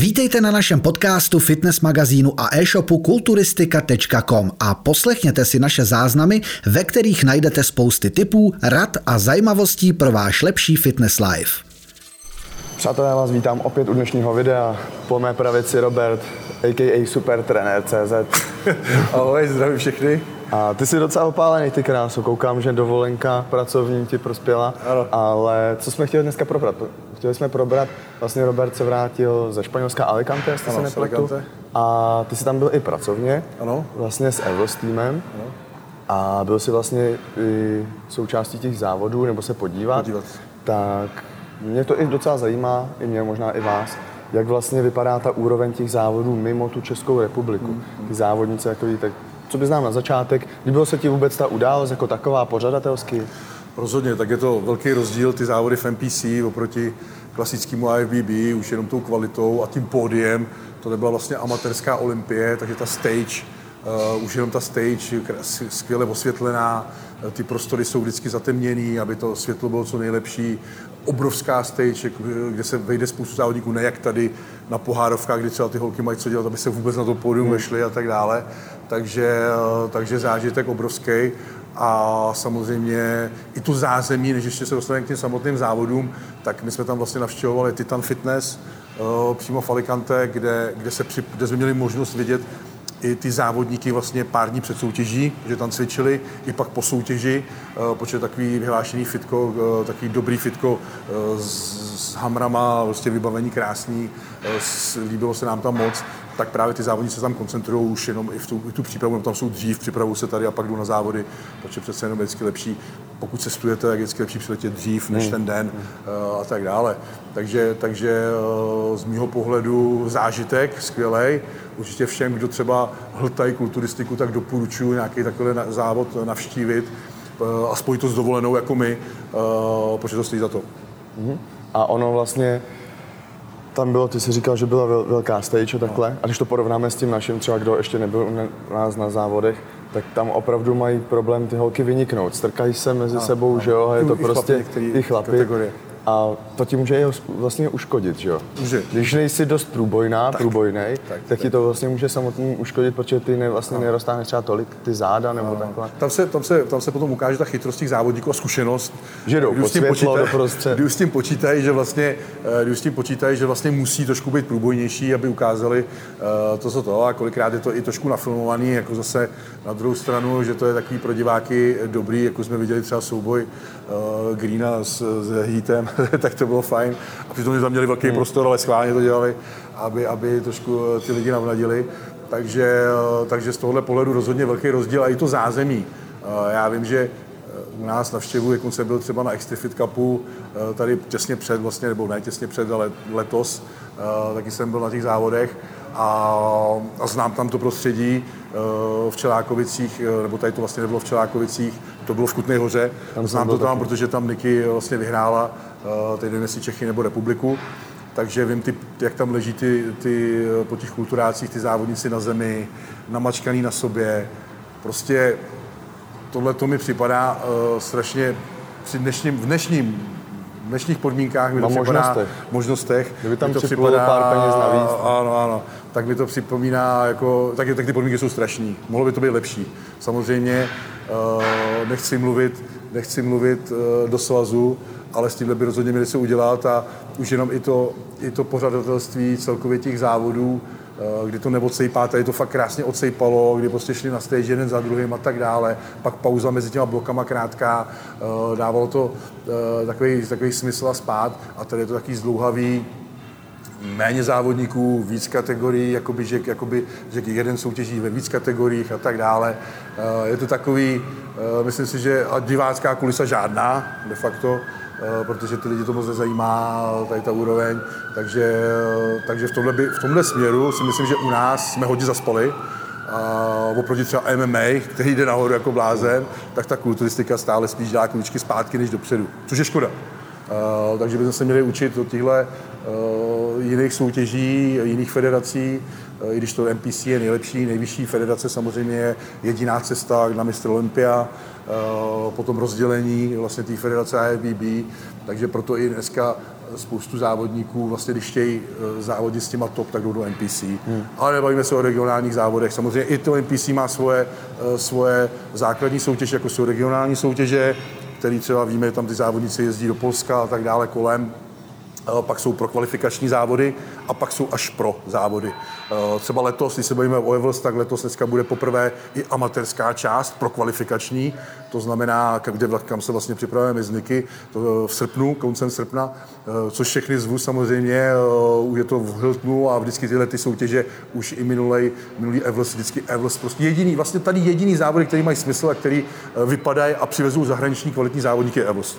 Vítejte na našem podcastu, fitness magazínu a e-shopu kulturistika.com a poslechněte si naše záznamy, ve kterých najdete spousty tipů, rad a zajímavostí pro váš lepší fitness life. Přátelé, já vás vítám opět u dnešního videa. Po mé pravici Robert, a.k.a. supertrenér.cz. Ahoj, zdravím všechny. A ty jsi docela opálený, ty krásu. Koukám, že dovolenka pracovní ti prospěla. Ano. Ale co jsme chtěli dneska probrat? Chtěli jsme probrat, vlastně Robert se vrátil ze Španělska Alicante, jestli Ano, se nepletu. A ty jsi tam byl i pracovně. Ano. Vlastně s Evos týmem. A byl jsi vlastně i součástí těch závodů, nebo se podívat. Podívat. Tak mě to i docela zajímá, i mě, možná i vás, jak vlastně vypadá ta úroveň těch závodů mimo tu Českou republiku. Hmm, Ty závodníci, jako tak co bys nám na začátek, líbilo se ti vůbec ta událost jako taková pořadatelsky? Rozhodně, tak je to velký rozdíl, ty závody v NPC oproti klasickému IFBB, už jenom tou kvalitou a tím pódiem. To nebyla vlastně amatérská olympie, takže ta stage, uh, už jenom ta stage, skvěle osvětlená, eh, ty prostory jsou vždycky zatemněný, aby to světlo bylo co nejlepší. Obrovská stage, kde se vejde spoustu závodníků, ne jak tady na pohárovkách, kdy třeba ty holky mají co dělat, aby se vůbec na to pódium vešly a tak dále. Takže, eh, takže zážitek obrovský a samozřejmě i tu zázemí, než ještě se dostaneme k těm samotným závodům, tak my jsme tam vlastně navštěvovali Titan Fitness eh, přímo v Alicante, kde, kde, se při, kde jsme měli možnost vidět i ty závodníky vlastně pár dní před soutěží, že tam cvičili, i pak po soutěži, eh, protože takový vyhlášený fitko, eh, takový dobrý fitko s, s hamrama, vlastně vybavení krásný, líbilo se nám tam moc, tak právě ty závodníci se tam koncentrují už jenom i v tu, i tu přípravu, tam jsou dřív, připravují se tady a pak jdou na závody, protože přece jenom je vždycky lepší, pokud cestujete, tak je vždycky lepší přiletět dřív než ten den eh, a tak dále. Takže, takže eh, z mýho pohledu zážitek skvělej. Určitě všem, kdo třeba hltají kulturistiku, tak doporučuji nějaký takový závod navštívit eh, a spojit to s dovolenou jako my, protože to stojí za to. A ono vlastně, tam bylo, ty jsi říkal, že byla vel, velká stage a takhle. A když to porovnáme s tím naším, třeba kdo ještě nebyl u nás na závodech, tak tam opravdu mají problém ty holky vyniknout. Strkají se mezi sebou, že jo, a je to i prostě některý i chlapy. kategorie. A to ti může vlastně uškodit, že jo? Může. Když nejsi dost průbojná, průbojnej, tak, tak, ti to vlastně může samotný uškodit, protože ty ne, vlastně neroztáhneš třeba tolik ty záda nebo takhle. Tam se, tam, se, tam se potom ukáže ta chytrost těch závodníků a zkušenost. Že jdou pod s tím světlo doprostřed. Kdy už s tím počítají, že vlastně, eh, kdy už s tím počítají, že vlastně musí trošku být průbojnější, aby ukázali eh, to, co to. A kolikrát je to i trošku nafilmovaný, jako zase na druhou stranu, že to je takový pro diváky dobrý, jako jsme viděli třeba souboj uh, Greena s, s Heatem, tak to bylo fajn. A přitom že tam měli velký prostor, ale schválně to dělali, aby, aby trošku eh, ty lidi navnadili. Takže, eh, takže z tohohle pohledu rozhodně velký rozdíl a i to zázemí. Eh, Já vím, že u nás navštěvuje, jak jsem byl třeba na Extrafit Cupu, tady těsně před, vlastně, nebo ne těsně před, ale letos, taky jsem byl na těch závodech a, a znám tam to prostředí v Čelákovicích, eh, nebo tady to vlastně nebylo v Čelákovicích, to bylo v Kutné hoře. Tam znám to tam, taky. protože tam Niky vlastně vyhrála, eh, teď nevím, jestli Čechy nebo republiku, takže vím, ty, jak tam leží ty, ty eh, po těch kulturácích, ty závodníci na zemi, namačkaný na sobě. Prostě tohle to mi připadá uh, strašně při dnešním, v dnešním dnešních podmínkách mi to Na připadá, možnostech. možnostech Kdyby tam to připlulo pár peněz navíc. Ano, ano. Tak mi to připomíná, jako, tak, tak ty podmínky jsou strašní. Mohlo by to být lepší. Samozřejmě uh, nechci mluvit, nechci mluvit uh, do svazu, ale s tímhle by rozhodně měli se udělat a už jenom i to, i to pořadatelství celkově těch závodů, kdy to neodsejpá, tady to fakt krásně odsejpalo, kdy prostě šli na stage jeden za druhým a tak dále, pak pauza mezi těma blokama krátká, eh, dávalo to eh, takový, takový smysl a spát. A tady je to takový zdlouhavý, méně závodníků, víc kategorií, jakoby, že, jakoby, že jeden soutěží ve víc kategoriích a tak dále. Eh, Je to takový, eh, myslím si, že divácká kulisa žádná, de facto, eh, protože ty lidi to moc nezajímá, tady ta úroveň, takže, eh, takže v, tomhle by, v tomhle směru si myslím, že u nás jsme hodně zaspali, a oproti třeba MMA, který jde nahoru jako blázen, tak ta kulturistika stále spíš dělá kručky zpátky než dopředu, což je škoda. Uh, takže bychom se měli učit od těchto uh, jiných soutěží, jiných federací, i když to NPC je nejlepší, nejvyšší federace samozřejmě je jediná cesta na mistr Olympia, uh, potom rozdělení vlastně té federace IFBB, takže proto i dneska spoustu závodníků, vlastně když chtějí eh, závodit s těma top, tak jdou do NPC. Hmm. Ale nebavíme se o regionálních závodech. Samozřejmě i to NPC má svoje, eh, svoje základní soutěže, jako jsou regionální soutěže, který třeba víme, tam ty závodníci jezdí do Polska a tak dále kolem, pak jsou pro kvalifikační závody a pak jsou až pro závody. Třeba letos, když se bavíme o Evels, tak letos dneska bude poprvé i amatérská část pro kvalifikační, to znamená, kde, kam se vlastně připravujeme z Niky to v srpnu, koncem srpna, což všechny zvu samozřejmě, už je to v Hiltonu a vždycky tyhle ty soutěže už i minulej, minulý Evels, vždycky Evels, prostě jediný, vlastně tady jediný závody, který mají smysl a který vypadají a přivezou zahraniční kvalitní závodníky Evels.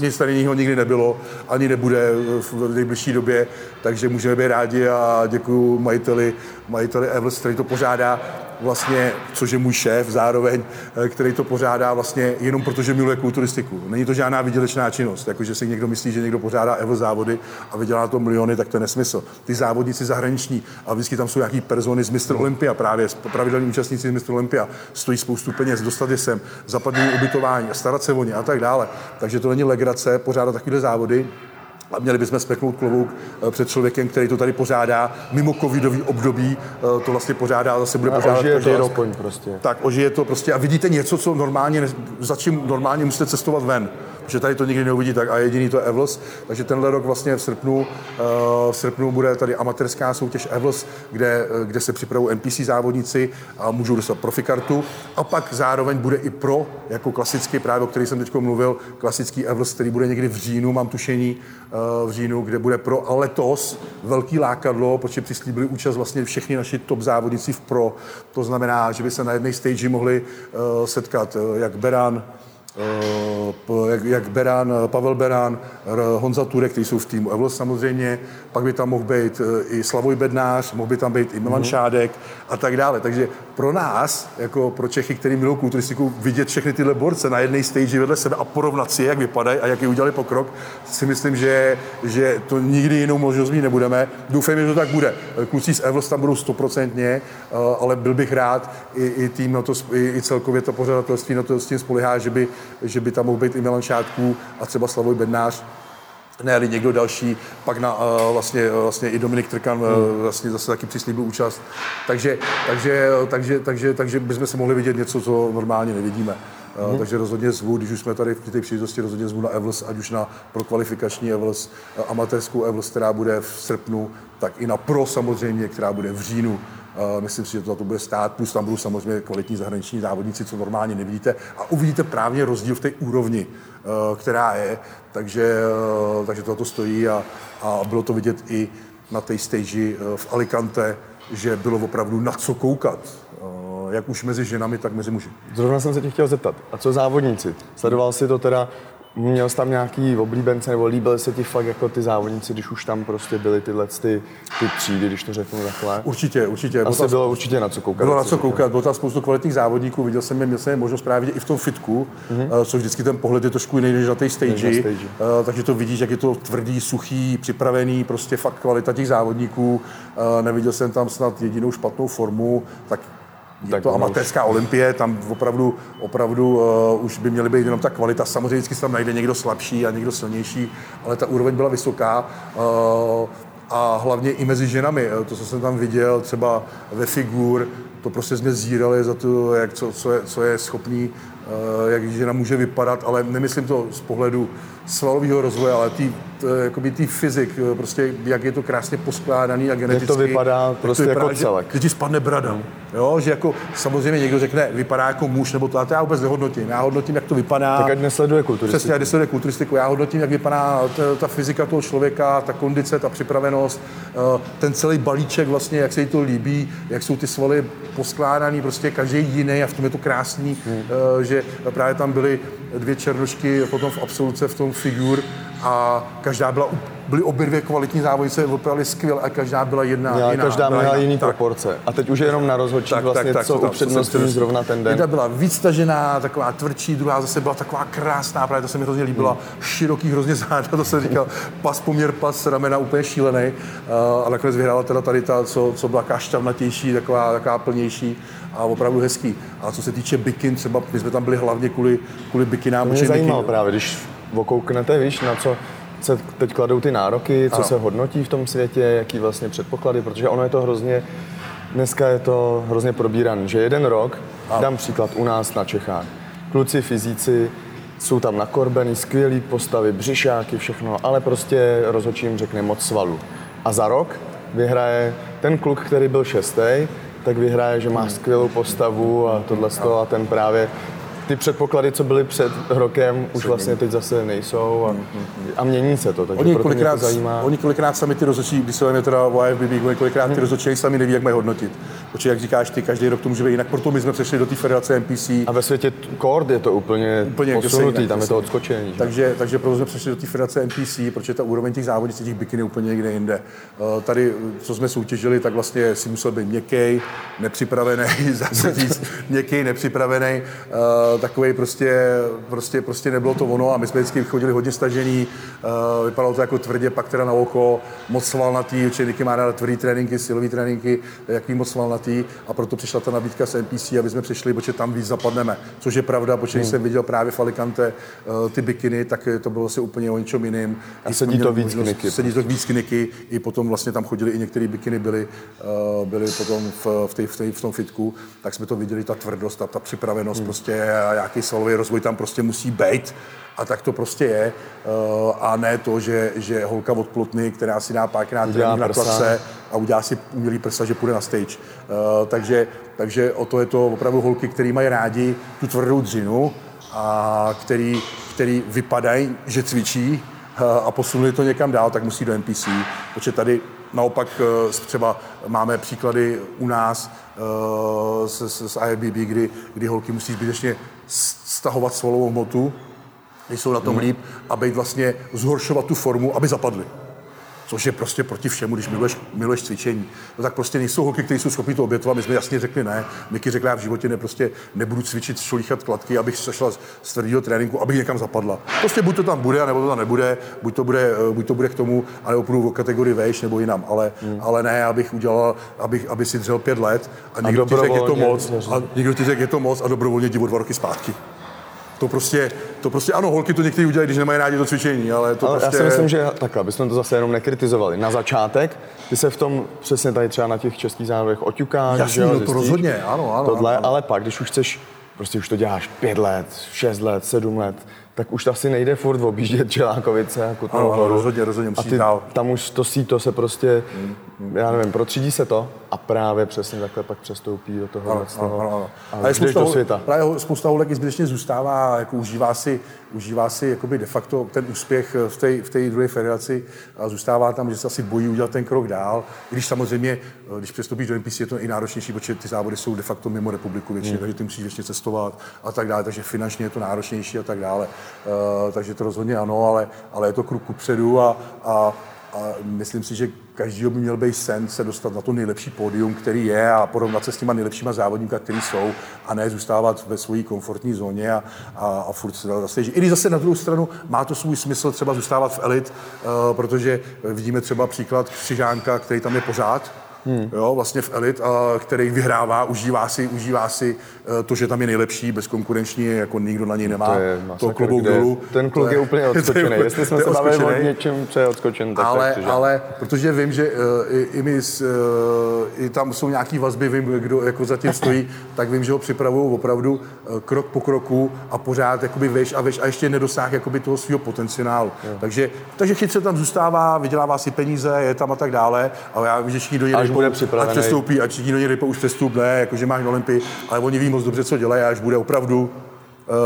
Nic tady jiného nikdy nebylo, ani nebude v nejbližší době, takže můžeme být rádi a děkuji majiteli, majiteli Evels, který to pořádá vlastně, což je můj šéf zároveň, eh, který to pořádá vlastně jenom proto, že miluje kulturistiku. Není to žádná vydělečná činnost, jakože si někdo myslí, že někdo pořádá Evo závody a vydělá to miliony, tak to je nesmysl. Ty závodníci zahraniční a vždycky tam jsou nějaký persony z Mr. Olympia právě, pravidelní účastníci z Mr. Olympia, stojí spoustu peněz, dostat je sem, zapadnou ubytování starat se o ně a tak dále. Takže to není legrace pořádat takové závody a měli bychom speknout klobouk eh, před člověkem, který to tady pořádá. Mimo covidový období, eh, to vlastně pořádá a zase bude pořádat ožije to prostě. Tak, ožije to prostě. A vidíte něco, co normálně, za čím normálně musíte cestovat ven že tady to nikdy neuvidí tak a jediný to je Evels. Takže tenhle rok vlastně v srpnu, eh, v srpnu bude tady amatérská soutěž Evels, kde, kde se připravují NPC závodníci a můžou dostat profikartu. A pak zároveň bude i pro, jako klasický právě, o který jsem teď mluvil, klasický Evels, který bude někdy v říjnu, mám tušení, v říjnu, kde bude pro a letos velký lákadlo, protože přislíbili účast vlastně všichni naši top závodníci v pro. To znamená, že by se na jedné stage mohli setkat jak Beran, Eh, jak, jak Berán, Pavel Berán, Honza Turek, kteří jsou v týmu Evlos samozřejmě, pak by tam mohl být eh, i Slavoj Bednář, mohl by tam být i Milan mm-hmm. Šádek a tak dále. Takže pro nás, jako pro Čechy, který milují kulturistiku, vidět všechny tyhle borce na jedné stage vedle sebe a porovnat si, jak vypadají a jaký udělali pokrok, si myslím, že, že to nikdy jinou možnost mít nebudeme. Doufám, že to tak bude. Kluci z Evlos tam budou stoprocentně, eh, ale byl bych rád, i, i tým na to, i, i celkově to pořadatelství na to s tím spolehá, že by, že by tam mohl být i Milan Šátků a třeba Slavoj Bednář, ne, ale někdo další, pak na, uh, vlastně, uh, vlastně i Dominik Trkan uh, vlastně zase taky přislíbil účast. Takže, takže, takže, takže, takže bychom se mohli vidět něco, co normálně nevidíme. Uh, Takže rozhodně zvu, když už jsme tady v té příležitosti, rozhodně zvu na Evels, ať už na pro kvalifikační Evels, amatérskou Evels, která bude v srpnu, tak i na pro samozřejmě, která bude v říjnu. Myslím si, že to, to bude stát, plus tam budou samozřejmě kvalitní zahraniční závodníci, co normálně nevidíte. A uvidíte právě rozdíl v té úrovni, uh, která je. Takže, uh, takže toto stojí a, a bylo to vidět i na té stage v Alicante, že bylo opravdu na co koukat jak už mezi ženami, tak mezi muži. Zrovna jsem se tě chtěl zeptat, a co závodníci? Sledoval jsi to teda Měl jsi tam nějaký oblíbence, nebo líbil se ti fakt jako ty závodníci, když už tam prostě byly tyhle ty, ty třídy, když to řeknu takhle? Určitě, určitě. Asi bylo, bylo určitě na co koukat. Bylo na co koukat, bylo tam spoustu kvalitních závodníků, viděl jsem je, měl jsem je možnost právě i v tom fitku, mm-hmm. což vždycky ten pohled je trošku jiný než na té stage, na stage. Uh, takže to vidíš, jak je to tvrdý, suchý, připravený, prostě fakt kvalita těch závodníků. Uh, neviděl jsem tam snad jedinou špatnou formu, tak je tak to amatérská už... olympie, tam opravdu, opravdu uh, už by měly být jenom ta kvalita. Samozřejmě vždycky se tam najde někdo slabší a někdo silnější, ale ta úroveň byla vysoká. Uh, a hlavně i mezi ženami. Eh, to, co jsem tam viděl, třeba ve figur, to prostě jsme zírali za to, jak, co, co, je, co je schopný, uh, jak žena může vypadat, ale nemyslím to z pohledu svalového rozvoje, ale tý, jakoby tý fyzik, prostě jak je to krásně poskládaný a geneticky. Jak to vypadá prostě to vypadá, jako celek. Že, že ti spadne brada. Jo, že jako samozřejmě někdo řekne, vypadá jako muž, nebo to, a to já vůbec nehodnotím. Já hodnotím, jak to vypadá. Tak ať nesleduje kulturistiku. Přesně, ať nesleduje kulturistiku. Já hodnotím, jak vypadá ta, ta fyzika toho člověka, ta kondice, ta připravenost, eh, ten celý balíček vlastně, jak se jí to líbí, jak jsou ty svaly poskládaný, prostě každý jiný a v tom je to krásný, hmm. Eh, že právě tam byly dvě černošky potom v absoluce v tom figur a každá byla byly obě dvě kvalitní závodnice, vypadaly skvěle a každá byla jedna Já, jiná. Každá měla jiný tak. proporce. A teď už je jenom na rozhodčí tak, vlastně, tak, tak, co upřednostní zrovna ten den. Jedna byla víc tažená, taková tvrdší, druhá zase byla taková krásná, právě to se mi hrozně líbila, hmm. široký hrozně záda, to se říkal, pas poměr pas, ramena úplně šílený. Uh, a nakonec vyhrála teda tady ta, co, co byla kaštavnatější, taková, taková plnější a opravdu hezký. A co se týče bikin, třeba my jsme tam byli hlavně kvůli, kvůli bikinám. Mě zajímalo právě, když okouknete, víš, na co se teď kladou ty nároky, co ano. se hodnotí v tom světě, jaký vlastně předpoklady, protože ono je to hrozně, dneska je to hrozně probíraný, že jeden rok, ano. dám příklad u nás na Čechách, kluci fyzici jsou tam nakorbený, skvělý postavy, břišáky, všechno, ale prostě rozhodčím řekne moc svalu. A za rok vyhraje ten kluk, který byl šestý, tak vyhraje, že má skvělou postavu a tohle a ten právě ty předpoklady, co byly před rokem, už vlastně teď zase nejsou a, a mění se to, takže oni proto kolikrát, mě to zajímá. Oni kolikrát sami ty rozhodčí, když se teda o IFBB, oni kolikrát ty hmm. rozhodčí sami neví, jak mají hodnotit. Protože, jak říkáš, ty každý rok to může být jinak, proto my jsme přešli do té federace NPC. A ve světě kord je to úplně, úplně posunutý, tam je to odskočení. Takže, takže proto jsme přešli do té federace NPC, protože ta úroveň těch závodnic, těch bikiny úplně někde jinde. Eh, tady, co jsme soutěžili, tak vlastně si musel být měkký, nepřipravený, zase říct, měkký, nepřipravený, eh, takový prostě, prostě, prostě nebylo to ono a my jsme vždycky chodili hodně stažený, eh, vypadalo to jako tvrdě, pak teda na oko, moc svalnatý, určitě Niky má ráda tvrdý tréninky, silový tréninky, jaký moc svalnatý a proto přišla ta nabídka z NPC, aby jsme přišli, protože tam víc zapadneme. Což je pravda, protože hmm. jsem viděl právě v Alicante uh, ty bikiny, tak to bylo asi úplně o něčem jiným. A sedí to víc možnost, kniky. Sedí to víc kniky, i potom vlastně tam chodili i některé bikiny byly, uh, byly potom v, v, tej, v, tej, v tom fitku, tak jsme to viděli, ta tvrdost a ta připravenost hmm. prostě a nějaký svalový rozvoj tam prostě musí být a tak to prostě je. Uh, a ne to, že, že holka od plotny, která si dá párkrát na klase a udělá si umělý prsa, že půjde na stage. Uh, takže, takže o to je to opravdu holky, které mají rádi tu tvrdou dřinu a který, který vypadají, že cvičí uh, a posunuli to někam dál, tak musí do NPC, protože tady naopak třeba máme příklady u nás z, z, z IFBB, kdy, kdy holky musí zbytečně stahovat svalovou hmotu, když jsou na tom líp a být vlastně zhoršovat tu formu, aby zapadly. Což je prostě proti všemu, když miluješ, miluješ cvičení. No tak prostě nejsou holky, které jsou schopni to obětovat. My jsme jasně řekli ne. Miky řekla, já v životě ne, prostě nebudu cvičit, šolíchat kladky, abych šla z tvrdého tréninku, abych někam zapadla. Prostě buď to tam bude, nebo to tam nebude, buď to bude, eh, buď to bude k tomu, ale půjdu v kategorii vejš nebo jinam. Ale, hmm. ale ne, abych udělal, abych, aby si dřel pět let a někdo ti řekl, je to moc, a někdo ti řekl, je to moc a dobrovolně divu dva roky zpátky. To prostě, to prostě ano, holky to někteří udělají, když nemají rádi to cvičení, ale to ale prostě... Já si myslím, že takhle, abychom to zase jenom nekritizovali. Na začátek, ty se v tom přesně tady třeba na těch českých závodech oťukáš, Jasný, že jo, no to rozhodně, ano, ano. Tohle, ano. ale pak, když už chceš, prostě už to děláš pět let, šest let, sedm let, tak už asi nejde furt objíždět Čelákovice a Kutnou ano, horu. rozhodně, rozhodně musí a ty, dál. Tam už to síto se prostě, mm. Já nevím, protřídí se to a právě přesně takhle pak přestoupí do toho. Ano, ano, ano, ano. A ale spousta, do světa. Právě spousta holek zbytečně zůstává, jako užívá si, užívá si jakoby de facto ten úspěch v té v té druhé federaci a zůstává tam, že se asi bojí udělat ten krok dál. Když samozřejmě, když přestoupíš do NPC, je to i náročnější, protože ty závody jsou de facto mimo republiku většině, mm. takže ty musíš ještě cestovat a tak dále, takže finančně je to náročnější a tak dále. Uh, takže to rozhodně ano, ale, ale je to krok kupředu a, a a myslím si, že každý by měl být sen se dostat na to nejlepší pódium, který je a porovnat se s těma nejlepšíma závodníky, který jsou a ne zůstávat ve své komfortní zóně a, a, a furt se zase. I když zase na druhou stranu má to svůj smysl třeba zůstávat v elit, uh, protože vidíme třeba příklad Křižánka, který tam je pořád, hmm. jo, vlastně v elit, a, který vyhrává, užívá si, užívá si eh, to, že tam je nejlepší, bezkonkurenční, jako nikdo na něj nemá. To, je masakr, to klobouk dolů. Ten kluk je, je úplně odskočený. Jestli jsme se bavili o něčem, co je odskočen, tak ale, tak, ale protože vím, že uh, i, i, my, uh, i tam jsou nějaký vazby, vím, kdo jako zatím stojí, tak vím, že ho připravují opravdu uh, krok po kroku a pořád jakoby veš a veš a ještě nedosáh jakoby toho svého potenciálu. Takže, takže chytře tam zůstává, vydělává si peníze, je tam a tak dále, ale já vím, že všichni dojeli bude připravený. Ať přestoupí, ať všichni do něj už přestup, ne, jakože máš Olympii, ale oni ví moc dobře, co dělají, až bude opravdu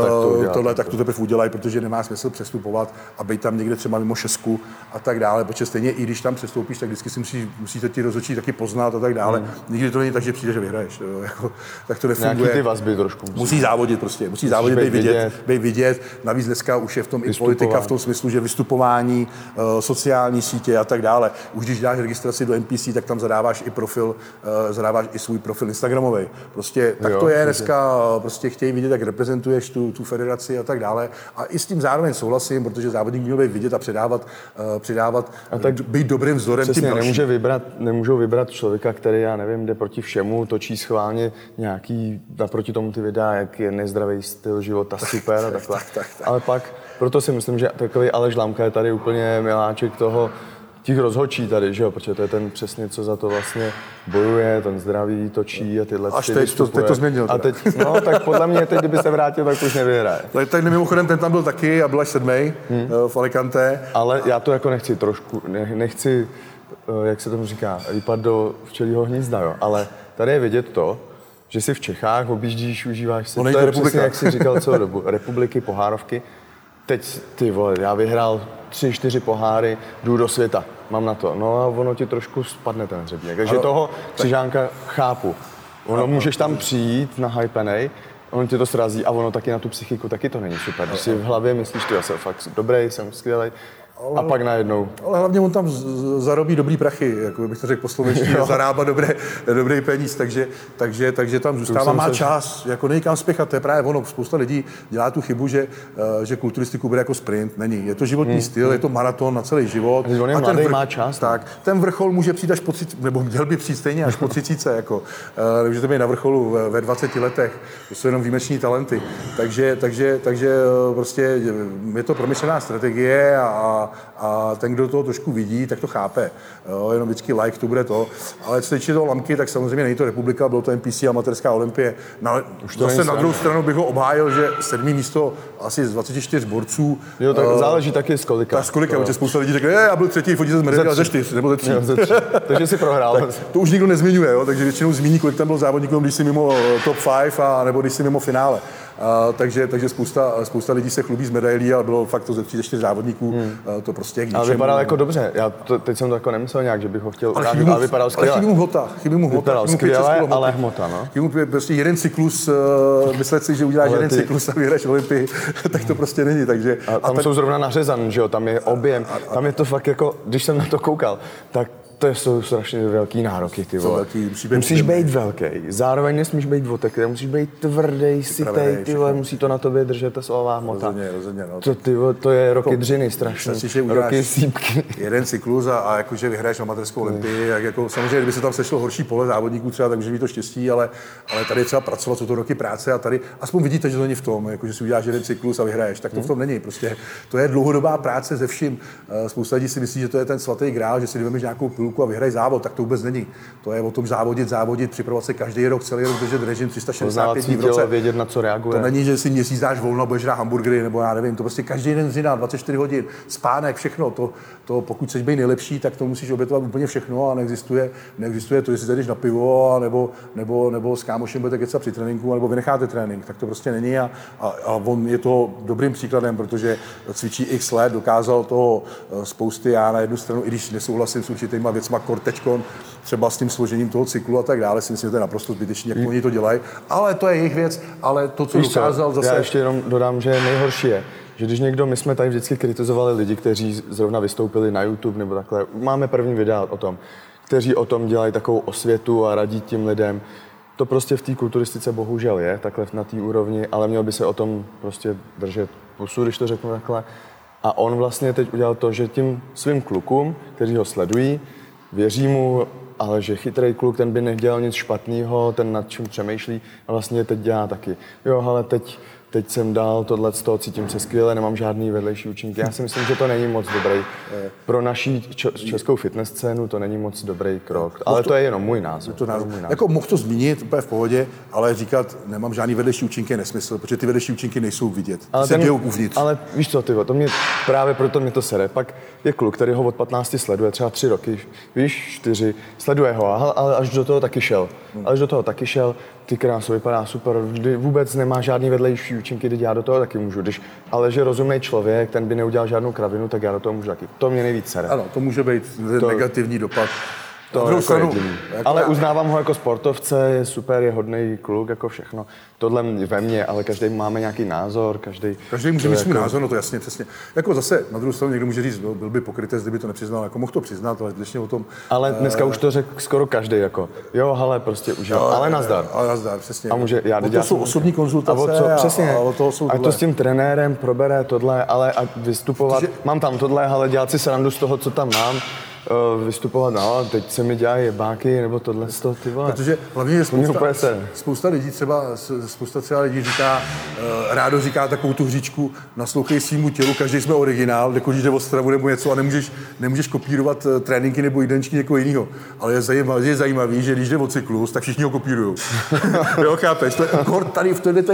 tak to udělá, tohle, tak to teprve udělají, protože nemá smysl přestupovat a být tam někde třeba mimo šestku a tak dále, protože stejně i když tam přestoupíš, tak vždycky si musí, musíte ti rozhodčí taky poznat a tak dále. Hmm. Nikdy to není tak, že přijde, že vyhraješ. Jo, jako, tak to nefunguje. Nějaký ty vazby trošku. Musí, musí závodit prostě, musí závodit, být vidět, vidět, být vidět. Navíc dneska už je v tom i politika v tom smyslu, že vystupování, uh, sociální sítě a tak dále. Už když dáš registraci do NPC, tak tam zadáváš i profil, uh, zadáváš i svůj profil Instagramový. Prostě tak jo, to je dneska, prostě chtějí vidět, jak reprezentuješ tu, tu federaci a tak dále. A i s tím zároveň souhlasím, protože závodník měl být vidět a předávat, uh, předávat a tak být dobrým vzorem přesně, tím nemůže vybrat, nemůžou vybrat člověka, který, já nevím, jde proti všemu, točí schválně nějaký, naproti tomu ty videa, jak je nezdravý styl života, super a takhle. tak, tak, tak. Ale pak proto si myslím, že takový Aleš Lamka je tady úplně miláček toho, těch rozhočí tady, že jo, protože to je ten přesně, co za to vlastně bojuje, ten zdraví točí a tyhle Až teď to, teď to změnil. A teď, no, tak podle mě teď, kdyby se vrátil, tak už nevyhraje. Tak, tak mimochodem ten tam byl taky a byl až sedmý hmm. v Alicante. Ale já to jako nechci trošku, nechci, eh, jak se tomu říká, vypadat do včelího hnízda, jo, ale tady je vidět to, že si v Čechách objíždíš, užíváš si, to je přesně, jak jsi říkal celou dobu, republiky, pohárovky. Teď, ty vole, já vyhrál tři, čtyři poháry, jdu do světa, mám na to. No a ono ti trošku spadne ten hřebík. Takže ano, toho Křižánka chápu. Ono ano, můžeš tam přijít na hypenej, on ti to srazí a ono taky na tu psychiku taky to není super. Když si v hlavě myslíš, ty já jsem fakt dobrý, jsem skvělý, ale, a pak najednou. Ale hlavně on tam zarobí dobrý prachy, jako bych to řekl po slovenštině, zarába dobré, dobrý peníz, takže, takže, takže tam zůstává, má se... čas, jako není kam spěchat, to je právě ono. Spousta lidí dělá tu chybu, že, eh, že kulturistiku bude jako sprint, není. Je to životní hmm. styl, je to maraton na celý život. A, on je a ten vrch, má čas. Tak, ten vrchol může přijít až po 30, nebo měl by přijít stejně až po 30, jako, uh, to být na vrcholu ve 20 letech, to jsou jenom výjimeční talenty. Takže, takže, takže eh, prostě je to promyšlená strategie a, a ten, kdo toho trošku vidí, tak to chápe. Jo, jenom vždycky like, to bude to. Ale co se toho lamky, tak samozřejmě není to republika, bylo to NPC amatérská olympie. Na, Už to zase na druhou stranu bych ho obhájil, že sedmý místo asi z 24 borců. Jo, tak uh, záleží taky z kolika. Tak z kolika, protože spousta lidí řekne, já byl třetí, fotí se z medaile, ze čtyř, nebo ze tří. Jo, ze tři. takže si prohrál. tak to už nikdo nezmiňuje, jo, takže většinou zmíní, kolik tam byl závodníků, když jsi mimo eh, top 5 a nebo když jsi mimo finále. A, takže, takže spousta, spousta lidí se chlubí z medailí, ale bylo fakt to ze 34 závodníků, hmm. to prostě k Ale vypadal jako dobře. Já to, teď jsem to jako nemyslel nějak, že bych ho chtěl ale chybí, ale vypadal skvěle. Ale chybí mu hmota. Chybí mu hmota. Vypadal skvěle, ale hmota, no. Chybí mu prostě jeden cyklus, uh, myslet si, že uděláš jeden ty... cyklus a vyhraješ Olympii, tak to prostě není. Takže, a, tam a tak... jsou zrovna nařezan, že jo, tam je objem, a, a, tam je to fakt jako, když jsem na to koukal, tak to jsou strašně velký nároky, ty vole. Velký, musí být musíš být velký, zároveň nesmíš být oteklý, musíš být tvrdý, sytej, ty vole, musí to na tobě držet ta svalová hmota. Rozhodně, rozhodně, no. To, ty vole, to je roky jako, dřiny strašně, roky sípky. Jeden cyklus a, a jakože vyhraješ amatérskou olympii, jak jako, samozřejmě, kdyby se tam sešlo horší pole závodníků třeba, tak může mít to štěstí, ale, ale tady je třeba pracovat, jsou to roky práce a tady aspoň vidíte, že to není v tom, jako, že si uděláš jeden cyklus a vyhraješ, tak to v tom není. Prostě to je dlouhodobá práce ze vším. Eh, spousta lidí si myslí, že to je ten svatý grál, že si vymeš nějakou pilku a vyhraješ závod, tak to vůbec není. To je o tom závodit, závodit, připravovat se každý rok, celý rok držet režim 365 dní v roce. vědět, na co reaguje. To není, že si měsíc dáš volno, budeš na hamburgery, nebo já nevím, to prostě každý den zina, 24 hodin, spánek, všechno. To, to pokud chceš být nejlepší, tak to musíš obětovat úplně všechno a neexistuje, neexistuje to, jestli jdeš na pivo, a nebo, nebo, nebo s kámošem budete kecat při tréninku, nebo vynecháte trénink, tak to prostě není a, a, a on je to dobrým příkladem, protože cvičí x let, dokázal to eh, spousty, já na jednu stranu, i když nesouhlasím s určitýma věcma, kortečkon, třeba s tím složením toho cyklu a tak dále, si myslím, že to je naprosto zbytečné, jak hmm. oni to dělají, ale to je jejich věc, ale to, co Víš dokázal co? zase... Já ještě jenom dodám, že nejhorší je, že když někdo, my jsme tady vždycky kritizovali lidi, kteří zrovna vystoupili na YouTube nebo takhle, máme první videa o tom, kteří o tom dělají takovou osvětu a radí tím lidem. To prostě v té kulturistice bohužel je, takhle na té úrovni, ale měl by se o tom prostě držet pusu, když to řeknu takhle. A on vlastně teď udělal to, že tím svým klukům, kteří ho sledují, věří mu, ale že chytrý kluk, ten by nedělal nic špatného, ten nad čím přemýšlí a vlastně teď dělá taky. Jo, ale teď teď jsem dal tohle z toho, cítím se skvěle, nemám žádný vedlejší účinky. Já si myslím, že to není moc dobrý. Pro naší českou fitness scénu to není moc dobrý krok. Ale to, to je jenom můj názor. To názor. Můj názor. Jako mohl to zmínit úplně v pohodě, ale říkat, nemám žádný vedlejší účinky je nesmysl, protože ty vedlejší účinky nejsou vidět. Ale, ten, uvnitř. ale víš co, ty, to mě, právě proto mě to sere. Pak je kluk, který ho od 15 sleduje, třeba tři roky, víš, čtyři, sleduje ho, ale až do toho taky šel. Hmm. Až do toho taky šel, ty krásu, vypadá super, vůbec nemá žádný vedlejší účinky, když já do toho taky můžu. Když, ale že rozumný člověk, ten by neudělal žádnou kravinu, tak já do toho můžu taky. To mě nejvíc sere. Ano, to může být to, negativní dopad. To jako stranu, jako ale já... uznávám ho jako sportovce, je super, je hodný kluk, jako všechno. Tohle ve mně, ale každý máme nějaký názor, každý. Každý může mít svůj jako... názor, no to jasně, přesně. Jako zase na druhou stranu někdo může říct, byl, byl by pokrytec, kdyby to nepřiznal, jako mohl to přiznat, ale dnešně o tom. Ale dneska uh... už to řekl skoro každý, jako jo, ale prostě už jo, ale nazdar. Ale nazdar, přesně. A může, já, to jsou osobní konzultace. A, o co, přesně. A, a, toho jsou a to s tím trenérem probere tohle, ale a vystupovat, Protože... mám tam tohle, ale dělat si srandu z toho, co tam mám, uh, vystupovat dál, teď se mi dělají jebáky nebo tohle z toho, ty vole. Protože hlavně je spousta, spousta lidí třeba, spousta třeba lidí říká, uh, rádo říká takovou tu hříčku, naslouchej svýmu tělu, každý jsme originál, jako když jde o stravu nebo něco a nemůžeš, nemůžeš kopírovat uh, tréninky nebo jídelníčky někoho jiného. Ale je zajímavý, je zajímavý, že když jde o cyklus, tak všichni ho kopírují. jo, chápeš? To je, tady v této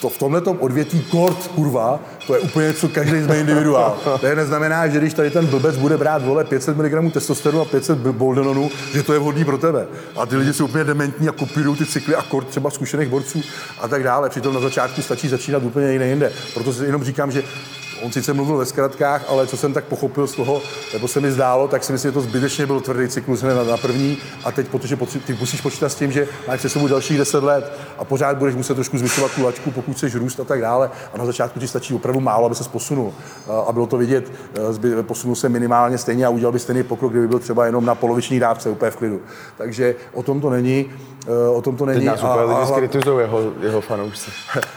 to v tomhle odvětví kort, kurva, to je úplně něco, každý jsme individuál. To je neznamená, že když tady ten blbec bude brát vole 500 mg testosteronu a 500 boldenonu, že to je vhodný pro tebe. A ty lidi jsou úplně dementní a kopírují ty cykly a kort třeba zkušených borců a tak dále. Přitom na začátku stačí začínat úplně jiné jinde. Proto si jenom říkám, že On sice mluvil ve zkratkách, ale co jsem tak pochopil z toho, nebo se mi zdálo, tak si myslím, že to zbytečně byl tvrdý cyklus hned na, na první. A teď, protože ty musíš počítat s tím, že máš před sebou dalších 10 let a pořád budeš muset trošku zvyšovat tu lačku, pokud chceš růst a tak dále. A na začátku ti stačí opravdu málo, aby se posunul. A bylo to vidět, zby- posunul se minimálně stejně a udělal by stejný pokrok, kdyby byl třeba jenom na poloviční dávce, úplně v klidu. Takže o tom to není. O tom to není. Teď nás a, úplně lidi a, skritizují jeho, jeho fanoušci.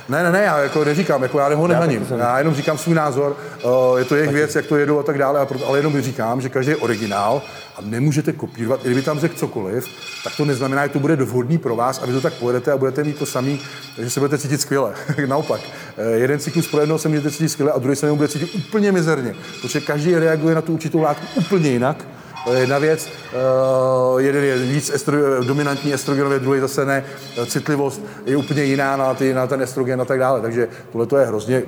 ne, ne, ne, já jako neříkám, jako já ho nehaním. jsem- Já jenom říkám svůj názor, uh, je to jejich věc, jak to jedou a tak dále, a proto, ale jenom říkám, že každý je originál a nemůžete kopírovat. I Kdyby tam řekl cokoliv, tak to neznamená, že to bude vhodný pro vás a vy to tak pojedete a budete mít to samý, že se budete cítit skvěle. Naopak, eh, jeden cyklus pro jednoho se můžete cítit skvěle a druhý se bude cítit úplně mizerně, protože každý reaguje na tu určitou látku úplně jinak. To je jedna věc. Uh, jeden je víc estro, dominantní estrogenově, druhý zase ne. Citlivost je úplně jiná na, ty, na ten estrogen a tak dále. Takže tohle to je hrozně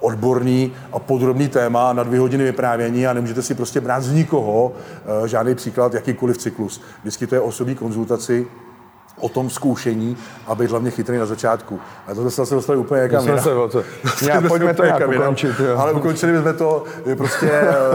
odborný a podrobný téma na dvě hodiny vyprávění a nemůžete si prostě brát z nikoho uh, žádný příklad, jakýkoliv cyklus. Vždycky to je osobní konzultaci, o tom zkoušení a být hlavně chytrý na začátku. A to jsme se dostali úplně někam jsme jinam. se to- se pojďme to nějak ukončit, jo. Ale ukončili jsme to, je prostě,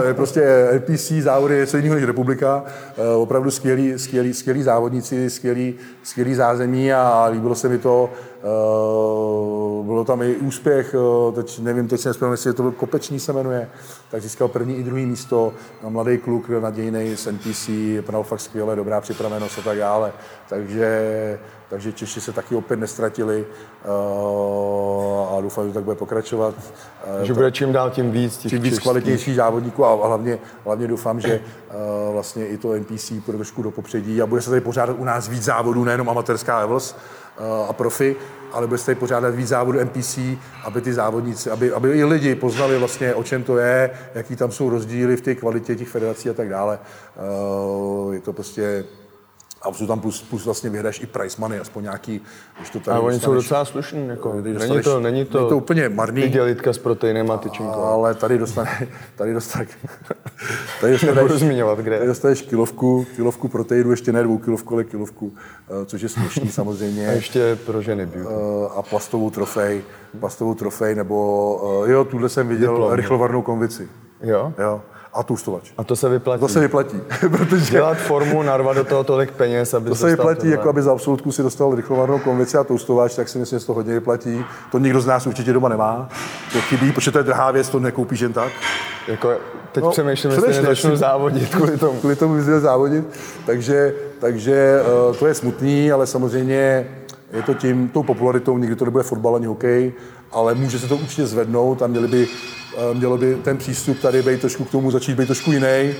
je prostě NPC závody něco jiného než republika. Eh, Opravdu skvělí, skvělí, skvělí závodníci, skvělí, skvělí zázemí a líbilo se mi to. Eh, Bylo tam i úspěch, eh, teď nevím, teď si nespomínám, jestli to byl Kopečný se jmenuje, tak získal první i druhý místo. Mladý kluk, nadějný z NPC, vypadal fakt skvěle, dobrá připravenost a tak dále. Takže, takže Češi se taky opět nestratili eh, a doufám, že to tak bude pokračovat. Že bude čím dál tím víc těch čím víc kvalitnějších závodníků a hlavně, hlavně doufám, že vlastně i to NPC půjde trošku do popředí a bude se tady pořádat u nás víc závodů, nejenom amatérská levels uh, a profi, ale bude se tady pořádat víc závodů NPC, aby ty závodníci, aby, aby i lidi poznali vlastně, o čem to je, jaký tam jsou rozdíly v té kvalitě těch federací a tak dále. Uh, je to prostě a jsou tam plus, plus vlastně vyhraješ i prize money, aspoň nějaký, když to tady A oni jsou docela slušní, jako. Když Není to, není to, není to úplně marný. Idělitka s proteinem a tyčinkou. Ale tady dostane, tady dostane, tady Nebudu dostaneš, zmiňovat, kde. tady dostaneš kilovku, kilovku proteinu, ještě ne dvou kilovku, ale kilovku, eh, což je směšný A samozřejmě. ještě pro ženy beauty. Eh, A plastovou trofej, plastovou trofej, nebo eh, jo, tuhle jsem viděl Diplom. rychlovarnou konvici. Jo? Jo, a tlustovač. A to se vyplatí. To se vyplatí, protože Dělat formu, narvat do toho tolik peněz, aby to se vyplatí, jako aby za absolutku si dostal rychlovarnou konvici a toustovač, tak si myslím, že to hodně vyplatí. To nikdo z nás určitě doma nemá. To chybí, protože to je drahá věc, to nekoupíš jen tak. Jako, teď No, přemýšlím, jestli nezačnu závodit kvůli tomu. Kvůli tomu bys závodit. Takže, takže eh, to je smutný, ale samozřejmě je to tím, tou popularitou, nikdy to nebude fotbal ani hokej, ale může se to určitě zvednout a měli by, eh, mělo by ten přístup tady být trošku k tomu začít být trošku jiný.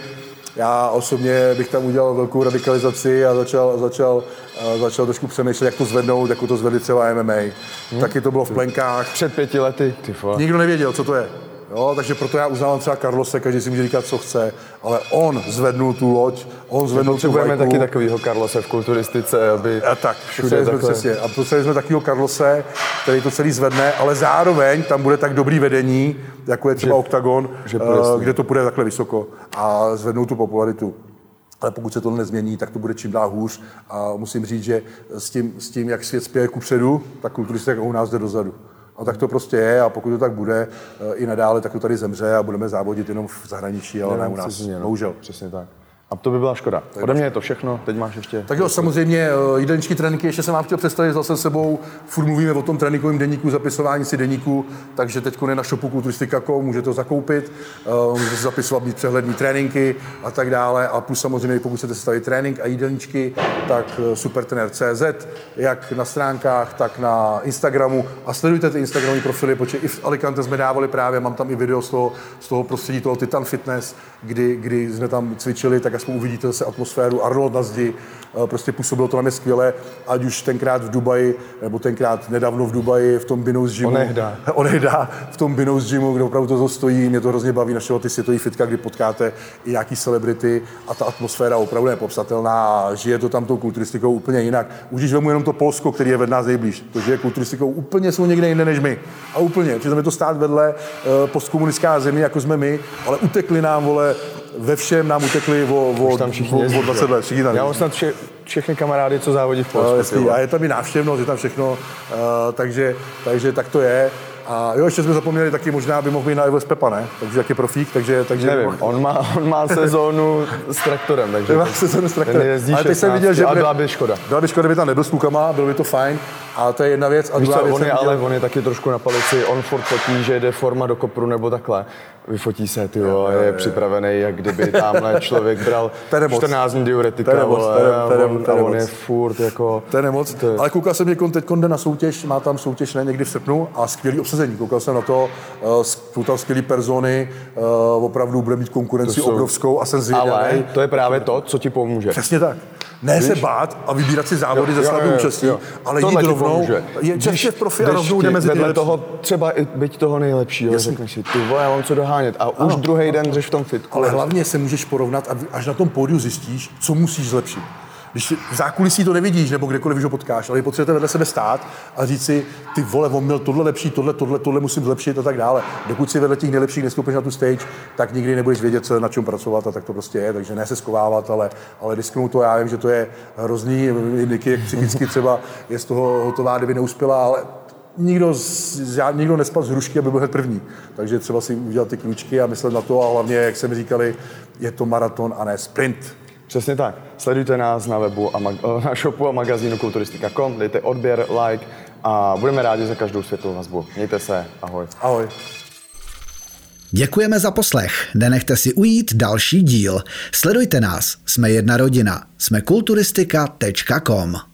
Já osobně bych tam udělal velkou radikalizaci a začal, začal, eh, začal trošku přemýšlet, jak to zvednout, jako to zvedli třeba MMA. Hmm. Taky to bylo v plenkách. Před pěti lety, ty. Nikdo nevěděl, co to je. Jo, takže proto já uznávám třeba Carlose, každý si může říkat, co chce, ale on zvednul tu loď, on zvednul tu vlajku. taky takového Karlose v kulturistice, aby A tak, všude jsme takhle. přesně. A potřebovali jsme takového Carlose, který to celý zvedne, ale zároveň tam bude tak dobrý vedení, jako je třeba Že- Octagon, že ním. kde to půjde takhle vysoko a zvednou tu popularitu. Ale pokud se to nezmění, tak to bude čím dál hůř. A musím říct, že s tím, s tím jak svět spěje ku předu, tak kulturistika u nás jde dozadu. A tak to prostě je a pokud to tak bude eh, i nadále, tak to tady zemře a budeme závodit jenom v zahraničí, ale ne u nás. Přesně, no. Bohužel. Přesně tak. A to by byla škoda. Ode mě je to všechno, teď máš ještě... Tak jo, samozřejmě eh, jídelníčky tréninky, ještě jsem vám chtěl představit zase sebou. Furt mluvíme o tom tréninkovém deníku, zapisování si deníku, takže teď je na shopu kulturistika.com, můžete to zakoupit, eh, můžete si zapisovat, mít přehlední tréninky a tak dále. A plus samozřejmě, pokud chcete stavit trénink a jídelníčky, tak eh, supertrener.cz, jak na stránkách, tak na Instagramu. A sledujte ty Instagramové profily, protože i v Alicante jsme dávali právě, mám tam i video z toho, z toho prostředí toho Titan Fitness, kdy, kdy jsme tam cvičili, tak Expo uvidíte zase atmosféru Arnold na zdi, Eh, prostě působilo to na mě skvěle, ať už tenkrát v Dubaji, nebo tenkrát nedávno v Dubaji, v tom Binous Gymu. Onehda. Onehda, v tom Binous Gymu, kde opravdu to stojí, mě to hrozně baví, našeho ty světový fitka, kdy potkáte i nějaký celebrity a ta atmosféra opravdu je popsatelná a žije to tam tou kulturistikou úplně jinak. Už když vemu jenom to Polsko, který je ved nás nejblíž, to žije kulturistikou úplně jsou někde jinde než my. A úplně, že tam je to stát vedle eh, postkomunistická země, jako jsme my, ale utekli nám, vole, ve všem nám utekli o, o, tam o, o 20 let. Všichni tam Já mám snad vše, všechny kamarády, co závodí v Polsku. No, jasný. vole. A je tam i návštěvnost, je tam všechno, uh, takže, takže tak to je. A jo, ještě jsme zapomněli taky, možná by mohl být na Eves Pepa, ne? Takže jak je profík, takže... takže Nevím, on má, on má sezónu s traktorem, takže Má sezónu s traktorem. jezdí Ale teď jsem 16, viděl, že ale byla by škoda. Byla by škoda, by tam nebyl s klukama, bylo by to fajn. A to je jedna věc. A Víš druhá co, věc on je, jsem ale viděl- on je taky trošku na palici, on furt fotí, že jde forma do kopru nebo takhle. Vyfotí se, ty vole, je připravený, jak kdyby tamhle člověk bral To je nemoc. 14 dní To diuretika, je nemoc, vole, to je- to je- on, to je on je furt jako... To je nemoc. To je- Ale koukal jsem, že teď jde na soutěž, má tam soutěž ne, někdy v srpnu a skvělý obsazení. Koukal jsem na to, uh, jsou tam skvělý persony, uh, opravdu bude mít konkurenci To jsou- obrovskou a jsem zvědavý. Ale to je právě to, co ti pomůže. Přesně tak. Ne se bát a vybírat si závody Jo, ze jo, jo, účastí, jo. ale jít rovnou. Je čestě v profi a rovnou ti jde mezi toho třeba i byť toho nejlepšího, řekneš si, ty vole, já mám co dohánět. A už druhý den jdeš v tom fitku. Ale hlavně se můžeš porovnat a až na tom pódiu zjistíš, co musíš zlepšit. Když si- v zákulisí to nevidíš, nebo kdekoliv, ho potkáš, ale je potřebujete vedle sebe stát a říct si, ty vole, on měl tohle lepší, tohle, tohle, tohle musím zlepšit a tak dále. Dokud si vedle těch nejlepších nestoupíš na tu stage, tak nikdy nebudeš vědět, co, na čem pracovat a tak to prostě je. Takže ne se skovávat, ale, ale disknout to, já vím, že to je hrozný, Niky, jak psychicky třeba je z toho hotová, kdyby neuspěla, ale nikdo, z, žád- nikdo nespal z hrušky, aby byl hned první. Takže třeba si udělat ty kručky a myslet na to a hlavně, jak jsme říkali, je to maraton a ne sprint. Přesně tak. Sledujte nás na webu a mag- na shopu a magazínu kulturistika.com, dejte odběr, like a budeme rádi za každou světovou vazbu. Mějte se, ahoj. Ahoj. Děkujeme za poslech. Nenechte si ujít další díl. Sledujte nás. Jsme jedna rodina. Jsme kulturistika.com.